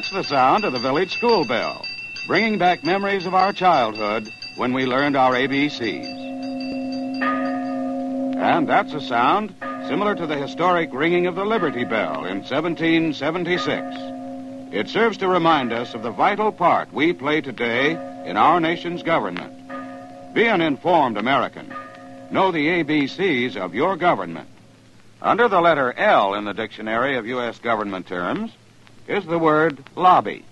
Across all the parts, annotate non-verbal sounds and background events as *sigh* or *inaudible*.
That's the sound of the village school bell, bringing back memories of our childhood when we learned our ABCs. And that's a sound similar to the historic ringing of the Liberty Bell in 1776. It serves to remind us of the vital part we play today in our nation's government. Be an informed American. Know the ABCs of your government. Under the letter L in the dictionary of U.S. government terms, is the word lobby.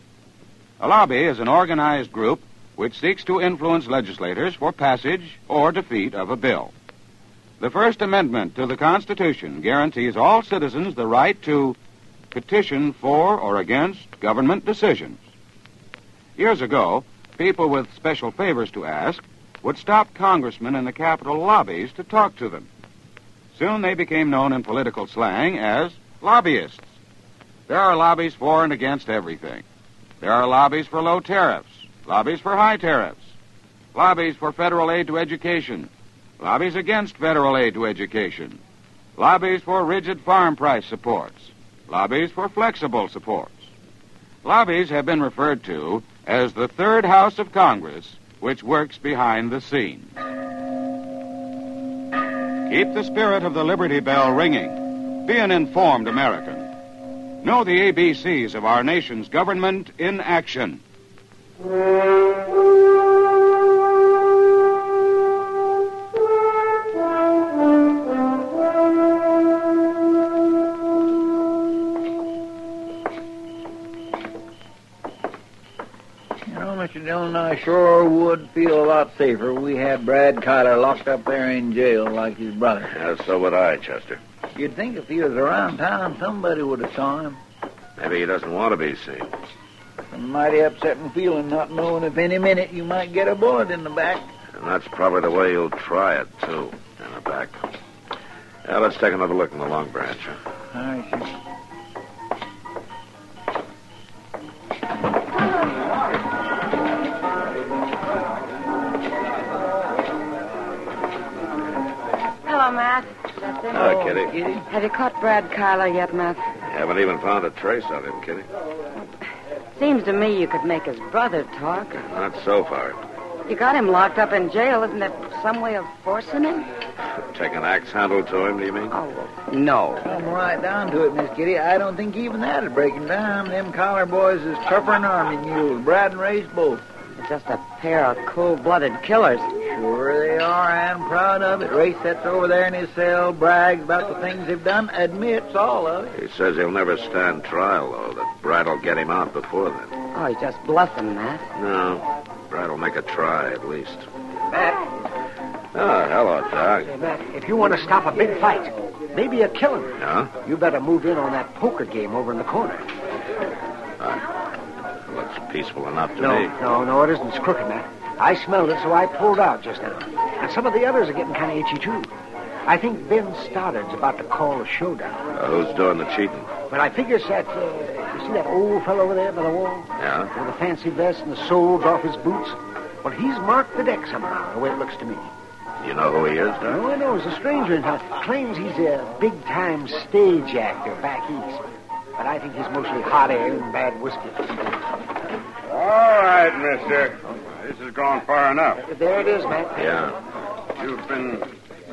A lobby is an organized group which seeks to influence legislators for passage or defeat of a bill. The First Amendment to the Constitution guarantees all citizens the right to petition for or against government decisions. Years ago, people with special favors to ask would stop congressmen in the Capitol lobbies to talk to them. Soon they became known in political slang as lobbyists. There are lobbies for and against everything. There are lobbies for low tariffs, lobbies for high tariffs, lobbies for federal aid to education, lobbies against federal aid to education, lobbies for rigid farm price supports, lobbies for flexible supports. Lobbies have been referred to as the third house of Congress, which works behind the scenes. Keep the spirit of the Liberty Bell ringing. Be an informed American. Know the ABCs of our nation's government in action. You know, Mr. Dillon, I sure would feel a lot safer if we had Brad Kyler locked up there in jail like his brother. Yeah, so would I, Chester. You'd think if he was around town, somebody would have saw him. Maybe he doesn't want to be seen. It's a mighty upsetting feeling not knowing if any minute you might get a bullet in the back. And that's probably the way you'll try it, too, in the back. Yeah, let's take another look in the Long Branch. Huh? All right, sure. Chester. Hello, Kitty. Kitty? Have you caught Brad Kyler yet, Matt? Haven't even found a trace of him, Kitty. Seems to me you could make his brother talk. Not so far. You got him locked up in jail. Isn't there some way of forcing him? *laughs* Take an axe handle to him, do you mean? Oh, no. Come right down to it, Miss Kitty. I don't think even that'd break him down. Them Kyler boys is tougher than army mules. Brad and Ray's both. They're just a pair of cold-blooded killers. Sure they are, and proud of it. Ray sits over there in his cell, brags about the things they've done, admits all of it. He says he'll never stand trial, though, that Brad will get him out before then. Oh, he's just bluffing, Matt. No, Brad will make a try, at least. Matt, Oh, hello, Doc. hey, Matt, if you want to stop a big fight, maybe a killing, Yeah? you better move in on that poker game over in the corner. Ah, looks peaceful enough to me. No, me. no, no, it isn't. It's crooked, Matt. I smelled it, so I pulled out just now. And some of the others are getting kind of itchy, too. I think Ben Stoddard's about to call a showdown. Uh, who's doing the cheating? But I figure that, uh, you see that old fellow over there by the wall? Yeah? With the fancy vest and the soles off his boots? Well, he's marked the deck somehow, the way it looks to me. You know who he is, Doc? No, I know. He's a stranger in town. Claims he's a big-time stage actor back east. But I think he's mostly hot air and bad whiskey. All right, mister. This has gone far enough. There it is, Matt. Yeah. You've been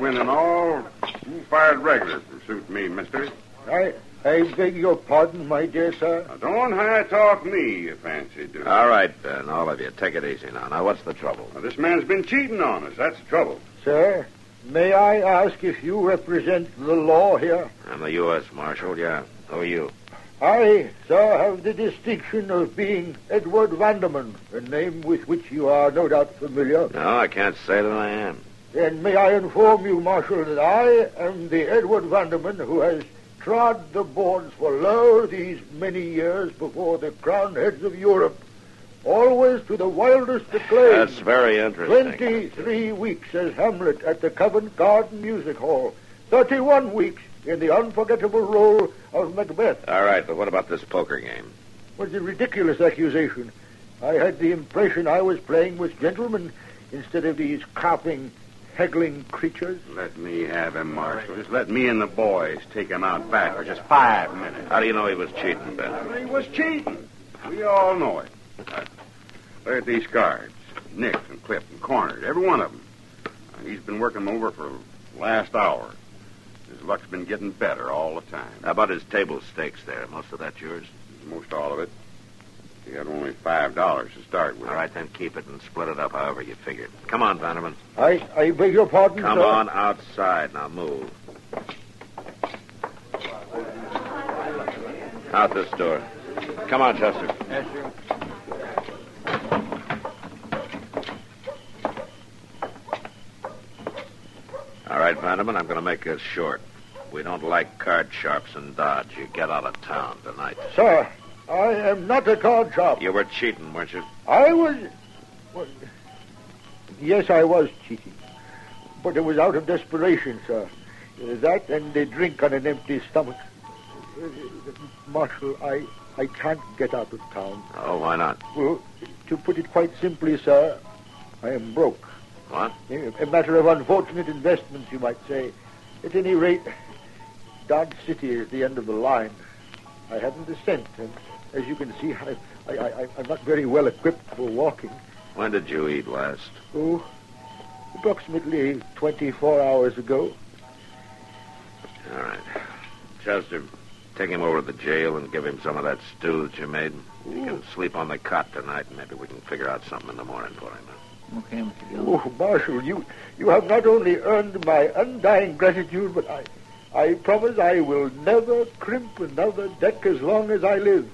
winning all, you fired regular for suit me, mister. I, I beg your pardon, my dear sir. Now, don't high talk me, you fancy do. All right, Ben, all of you. Take it easy now. Now, what's the trouble? Now, this man's been cheating on us. That's the trouble. Sir, may I ask if you represent the law here? I'm the U.S. Marshal, yeah. Who are you? I, sir, have the distinction of being Edward Vanderman, a name with which you are no doubt familiar. No, I can't say that I am. Then may I inform you, Marshal, that I am the Edward Vanderman who has trod the boards for lo these many years before the crowned heads of Europe, always to the wildest acclaim. That's very interesting. Twenty-three weeks as Hamlet at the Covent Garden Music Hall. Thirty-one weeks in the unforgettable role of Macbeth. All right, but what about this poker game? Was a ridiculous accusation. I had the impression I was playing with gentlemen instead of these coughing, haggling creatures. Let me have him, Marshal. Just let me and the boys take him out back for just five minutes. How do you know he was cheating, Ben? He was cheating. We all know it. Look at these cards. Nicked and clipped and cornered, every one of them. He's been working them over for the last hour. His luck's been getting better all the time. How about his table stakes there? Most of that yours? Most all of it. He got only five dollars to start with. All right, then keep it and split it up however you figured. Come on, Vanderman. I, I beg your pardon, Come sir. on outside. Now move. Out this door. Come on, Chester. Yes, sir. All right, Vanderman, I'm going to make this short. We don't like card sharps in Dodge. You get out of town tonight. Sir, I am not a card sharp. You were cheating, weren't you? I was. Well, yes, I was cheating. But it was out of desperation, sir. That and the drink on an empty stomach. Marshal, I, I can't get out of town. Oh, why not? Well, to put it quite simply, sir, I am broke. What? A a matter of unfortunate investments, you might say. At any rate, Dodge City is the end of the line. I haven't a cent, and as you can see, I, I, I, I'm not very well equipped for walking. When did you eat last? Oh, approximately 24 hours ago. All right. Chester, take him over to the jail and give him some of that stew that you made. He can sleep on the cot tonight, and maybe we can figure out something in the morning for him. Okay, Mr. Dillon. Oh, Marshal, you, you have not only earned my undying gratitude, but I, I promise I will never crimp another deck as long as I live.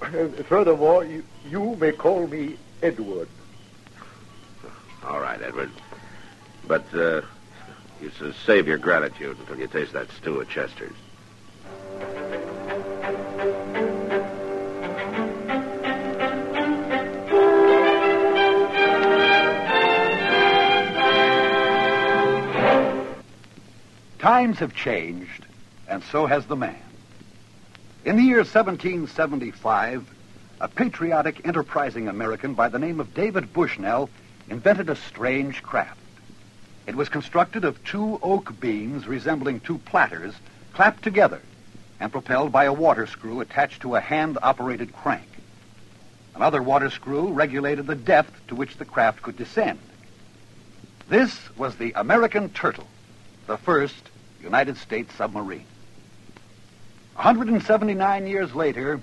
*laughs* Furthermore, you, you may call me Edward. All right, Edward. But uh, you should save your gratitude until you taste that stew at Chester's. Times have changed, and so has the man. In the year 1775, a patriotic, enterprising American by the name of David Bushnell invented a strange craft. It was constructed of two oak beams resembling two platters clapped together and propelled by a water screw attached to a hand-operated crank. Another water screw regulated the depth to which the craft could descend. This was the American Turtle, the first United States submarine. 179 years later,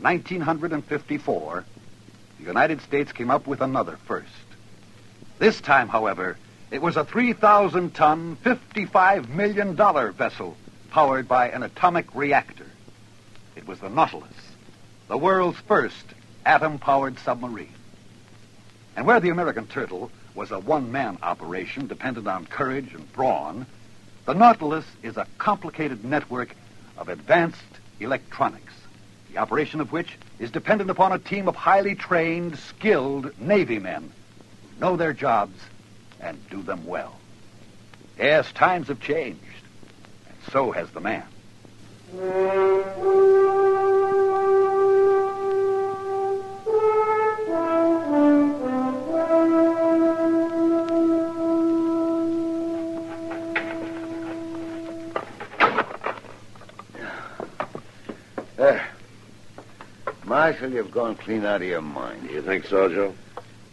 1954, the United States came up with another first. This time, however, it was a 3,000 ton, $55 million vessel powered by an atomic reactor. It was the Nautilus, the world's first atom powered submarine. And where the American Turtle was a one man operation dependent on courage and brawn, the Nautilus is a complicated network of advanced electronics, the operation of which is dependent upon a team of highly trained, skilled Navy men who know their jobs and do them well. Yes, times have changed, and so has the man. Marshal, you've gone clean out of your mind. You think so, Joe?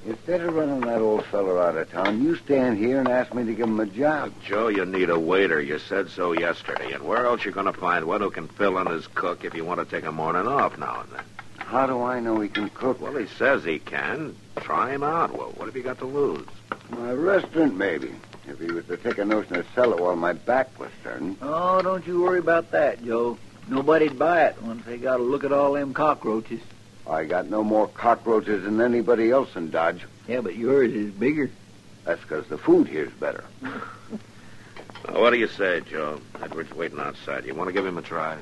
Instead of running that old feller out of town, you stand here and ask me to give him a job. Joe, you need a waiter. You said so yesterday. And where else you going to find one who can fill in as cook if you want to take a morning off now and then? How do I know he can cook? Well, he says he can. Try him out. Well, what have you got to lose? My restaurant, maybe. If he was to take a notion to sell it while my back was turned. Oh, don't you worry about that, Joe. Nobody'd buy it once they got to look at all them cockroaches. I got no more cockroaches than anybody else in Dodge. Yeah, but yours is bigger. That's because the food here's better. Well, *laughs* uh, what do you say, Joe? Edward's waiting outside. You want to give him a try?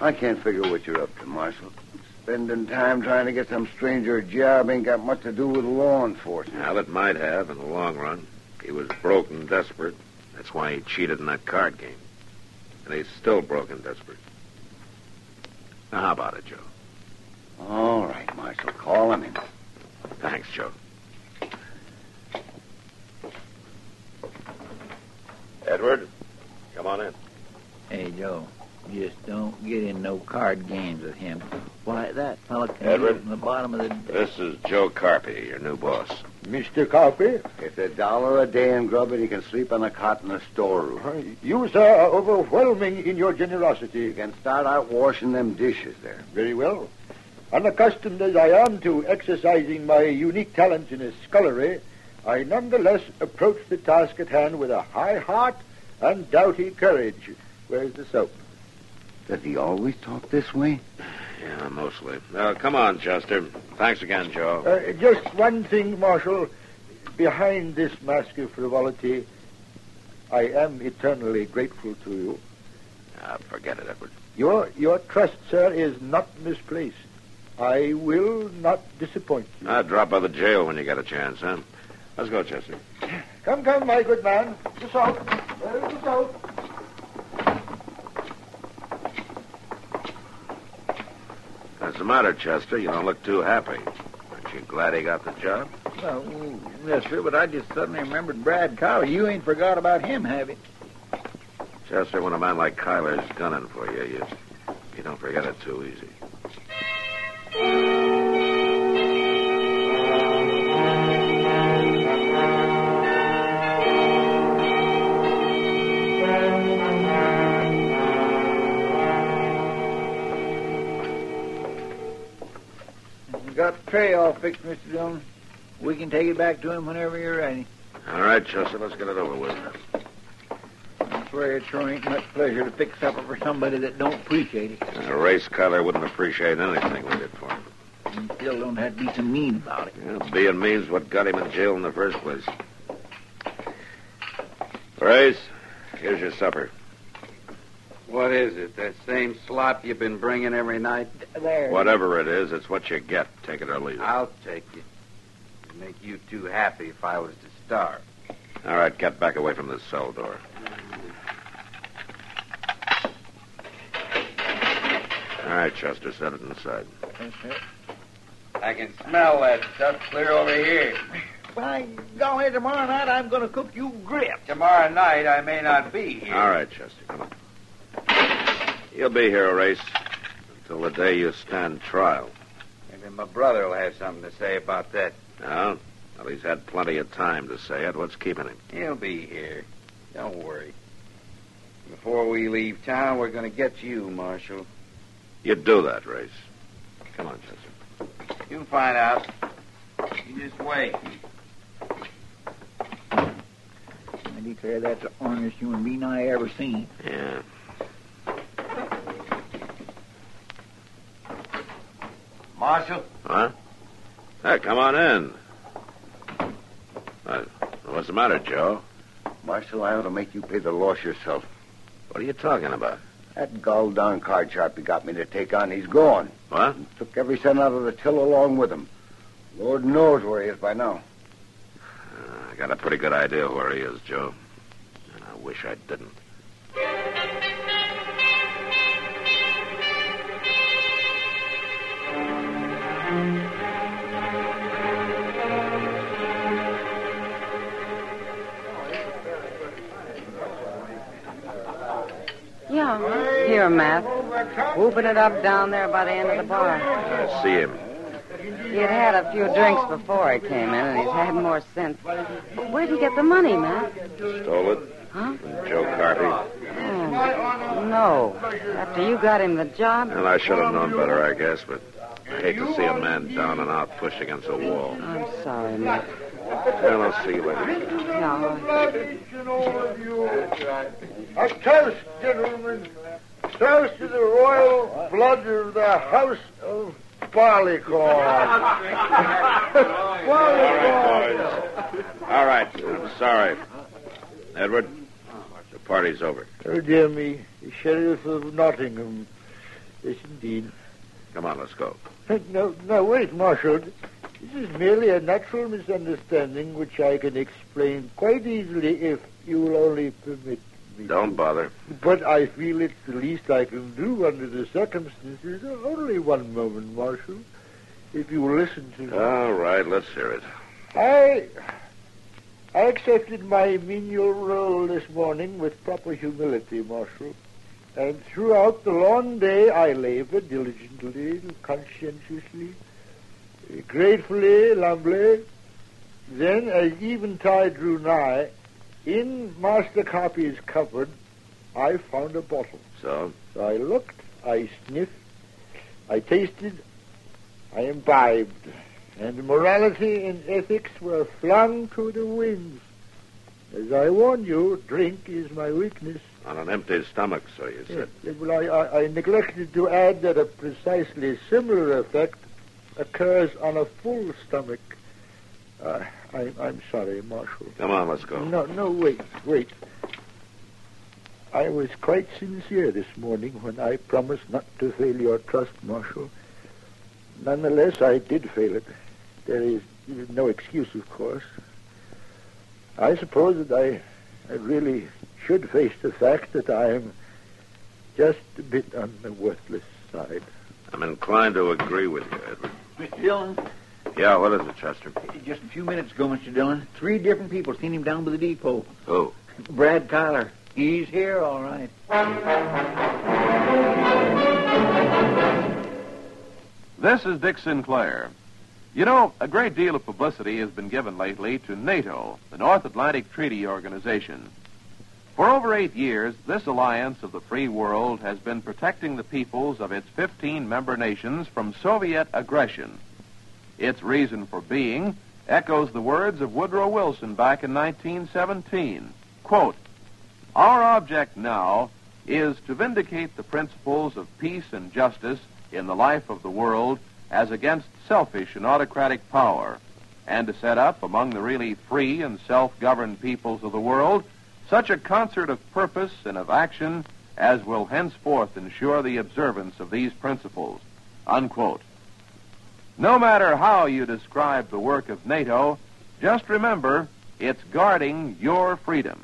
I can't figure what you're up to, Marshal. Spending time trying to get some stranger a job ain't got much to do with law enforcement. Well, it might have in the long run. He was broke and desperate. That's why he cheated in that card game. And he's still broke and desperate. Now, how about it, Joe? All right, Marshal. Call him in. Thanks, Joe. Edward, come on in. Hey, Joe, just don't get in no card games with him. Why, that fella can Edward? live in the bottom of the... This is Joe Carpy, your new boss. Mr. Carpy, It's a dollar a day in grub and he can sleep on a cot in the storeroom. you, sir, are overwhelming in your generosity. You can start out washing them dishes there. Very well. Unaccustomed as I am to exercising my unique talents in a scullery, I nonetheless approach the task at hand with a high heart and doughty courage. Where's the soap? Does he always talk this way? Yeah, mostly. Uh, come on, Chester. Thanks again, Joe. Uh, just one thing, Marshal. Behind this mask of frivolity, I am eternally grateful to you. Ah, forget it, Edward. Your your trust, sir, is not misplaced. I will not disappoint you. Ah, drop by the jail when you get a chance, huh? Let's go, Chester. Come, come, my good man. The salt. There's the salt. What's the matter, Chester? You don't look too happy. Aren't you glad he got the job? Well, yes, sir, but I just suddenly remembered Brad Kyler. You ain't forgot about him, have you? Chester, when a man like Kyler's gunning for you, you, you don't forget it too easy. Tray all fixed, Mr. Dillon. We can take it back to him whenever you're ready. All right, Chester, let's get it over with. I swear it sure ain't much pleasure to fix supper for somebody that don't appreciate it. A race Kyler wouldn't appreciate anything we did for him. And still don't have to be so mean about it. Yeah, being mean's what got him in jail in the first place. Race, here's your supper. What is it? That same slop you've been bringing every night? There. Whatever it is, it's what you get. Take it or leave it. I'll take it. It'd make you too happy if I was to starve. All right, get back away from the cell door. All right, Chester, set it inside. I can smell that stuff clear over here. Why, go ahead tomorrow night I'm going to cook you grits. Tomorrow night I may not be here. All right, Chester, come on. You'll be here, Race, until the day you stand trial. Maybe my brother will have something to say about that. No? Well, he's had plenty of time to say it. What's keeping him? He'll be here. Don't worry. Before we leave town, we're going to get you, Marshal. You do that, Race. Come on, Chester. You'll find out. You just wait. I declare that's the honest human being I ever seen. Yeah. Marshal? Huh? Hey, come on in. Uh, what's the matter, Joe? Marshal, I ought to make you pay the loss yourself. What are you talking about? That gall darn card sharp you got me to take on, he's gone. What? Took every cent out of the till along with him. Lord knows where he is by now. I got a pretty good idea where he is, Joe. And I wish I didn't. Yeah. Here, Matt. Whooping it up down there by the end of the bar. I see him. He had had a few drinks before he came in, and he's had more since. But where'd he get the money, Matt? Stole it Huh? from Joe Carpy. Oh, no. After you got him the job? Well, I should have known better, I guess, but I hate to see a man down and out pushed against a wall. I'm sorry, Matt. Well, I'll see you later. No. A toast, gentlemen. Toast to the royal blood of the House of Barleycorn. *laughs* All right, boys. All right. I'm sorry. Edward, the party's over. Oh, dear me. The Sheriff of Nottingham. Yes, indeed. Come on, let's go. Uh, no, no, wait, Marshal. This is merely a natural misunderstanding which I can explain quite easily if you will only permit me. Don't bother. But I feel it's the least I can do under the circumstances. Only one moment, Marshal. If you will listen to me. All right, let's hear it. I I accepted my menial role this morning with proper humility, Marshal. And throughout the long day I labored diligently, conscientiously, gratefully, humbly. Then, as eventide drew nigh, in Master Carpy's cupboard, I found a bottle. So? So I looked, I sniffed, I tasted, I imbibed, and morality and ethics were flung to the winds. As I warned you, drink is my weakness. On an empty stomach, so you said. Well, I, I, I neglected to add that a precisely similar effect occurs on a full stomach. Uh, I, I'm sorry, Marshal. Come on, let's go. No, no, wait, wait. I was quite sincere this morning when I promised not to fail your trust, Marshal. Nonetheless, I did fail it. There is no excuse, of course. I suppose that I, I really should face the fact that I am just a bit on the worthless side. I'm inclined to agree with you, Edward. Mr. Dillon, Yeah, what is it, Chester? just a few minutes ago, Mr. Dillon, three different people seen him down by the depot. Who? Brad Kyler. He's here, all right. This is Dick Sinclair. You know, a great deal of publicity has been given lately to NATO, the North Atlantic Treaty Organization. For over eight years, this alliance of the free world has been protecting the peoples of its 15 member nations from Soviet aggression. Its reason for being echoes the words of Woodrow Wilson back in 1917. Quote, Our object now is to vindicate the principles of peace and justice in the life of the world as against selfish and autocratic power, and to set up among the really free and self-governed peoples of the world such a concert of purpose and of action as will henceforth ensure the observance of these principles. Unquote. No matter how you describe the work of NATO, just remember it's guarding your freedom.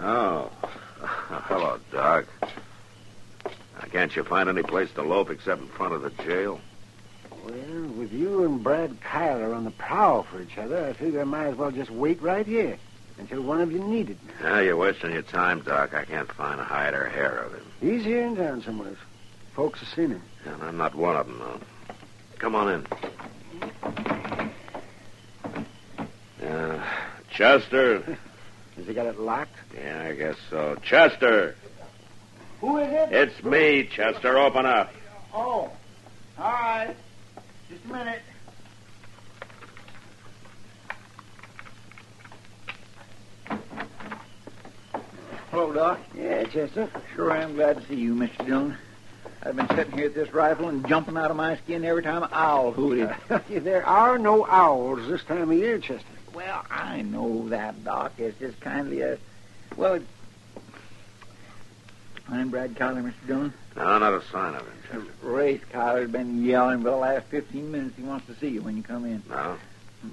Oh. *laughs* Hello, Doc. Now, can't you find any place to loaf except in front of the jail? Well, with you and Brad Kyler on the prowl for each other, I figure I might as well just wait right here until one of you needed me. Now, you're wasting your time, Doc. I can't find a hide or hair of him. He's here in town somewhere. Folks have seen him. And I'm not one of them, though. Come on in. Uh, Chester. *laughs* Has he got it locked? Yeah, I guess so. Chester. Who is it? It's me, Chester. Open up. Oh, all right. Just a minute. Hello, Doc. Yeah, Chester. Sure I am glad to see you, Mr. Dillon. I've been sitting here at this rifle and jumping out of my skin every time an owl hooted. there are no owls this time of year, Chester. I know that, Doc. It's just kindly a. Well, I'm Brad Kyler, Mr. Dillon. No, not a sign of him, Chester. Race Kyler's been yelling for the last 15 minutes. He wants to see you when you come in. No?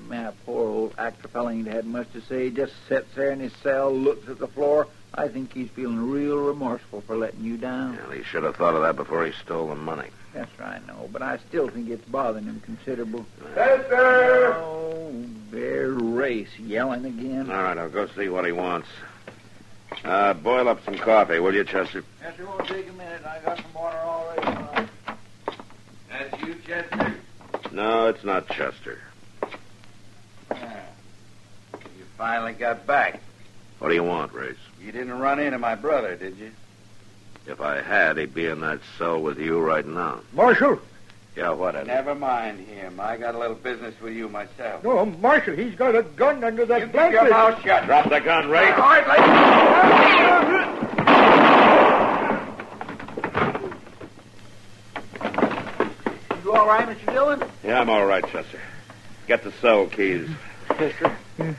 My poor old actor fellow ain't had much to say. He just sits there in his cell, looks at the floor. I think he's feeling real remorseful for letting you down. Well, he should have thought of that before he stole the money. Yes, I know, but I still think it's bothering him considerable. Chester! Oh, Bear Race yelling again. All right, I'll go see what he wants. Uh, boil up some coffee, will you, Chester? Yes, it won't take a minute. I got some water already. That's you, Chester? No, it's not Chester. You finally got back. What do you want, Race? You didn't run into my brother, did you? If I had, he'd be in that cell with you right now. Marshal! Yeah, what, Eddie? Never mind him. I got a little business with you myself. No, Marshal, he's got a gun under that You keep blanket. your mouth shut. Drop the gun, Ray. All right, You all right, Mr. Dillon? Yeah, I'm all right, Chester. Get the cell keys. Yes, sir.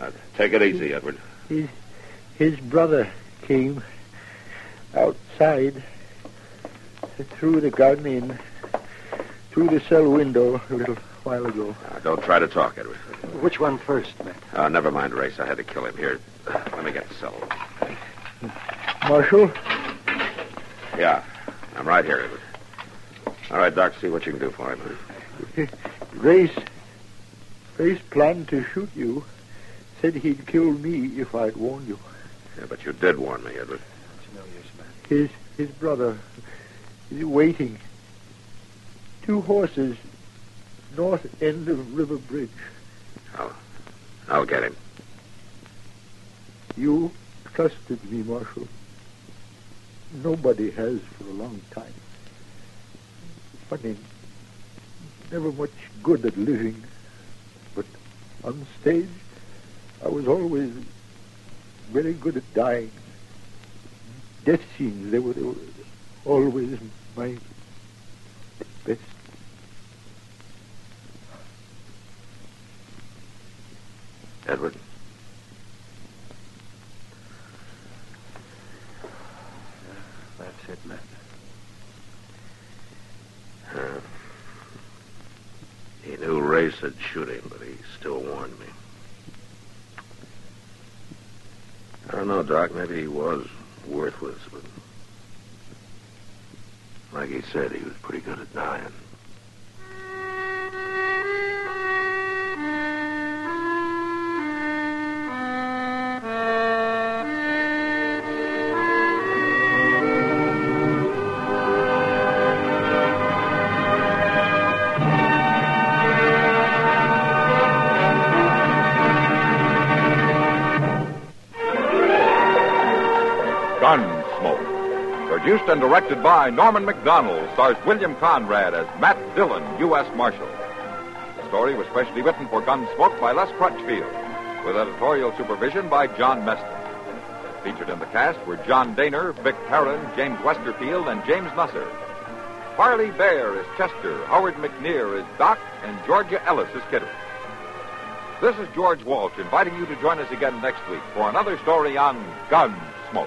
Uh, take it easy, Edward. His, his brother came outside, through the garden in, through the cell window a little while ago. Uh, don't try to talk, Edward. Which one first, Matt? Uh, never mind, Race. I had to kill him. Here, let me get the cell. Marshal, Yeah, I'm right here, Edward. All right, Doc, see what you can do for him. Race, Race planned to shoot you. Said he'd kill me if I'd warn you. Yeah, but you did warn me, Edward. His his brother is waiting. Two horses, north end of River Bridge. I'll I'll get him. You trusted me, Marshal. Nobody has for a long time. Funny, never much good at living, but on stage, I was always very good at dying. Death scenes, they were, they were always my best. Edward. That's it, Matt. Uh, he knew Race had shoot him, but he still warned me. I don't know, Doc. Maybe he was worthless, but like he said, he was pretty good at dying. And directed by Norman Macdonnell, stars William Conrad as Matt Dillon, U.S. Marshal. The story was specially written for Gunsmoke by Les Crutchfield, with editorial supervision by John Meston. Featured in the cast were John Dehner, Vic Perrin, James Westerfield, and James Nusser. Parley Baer is Chester, Howard McNear is Doc, and Georgia Ellis is Kitty. This is George Walsh inviting you to join us again next week for another story on Gunsmoke.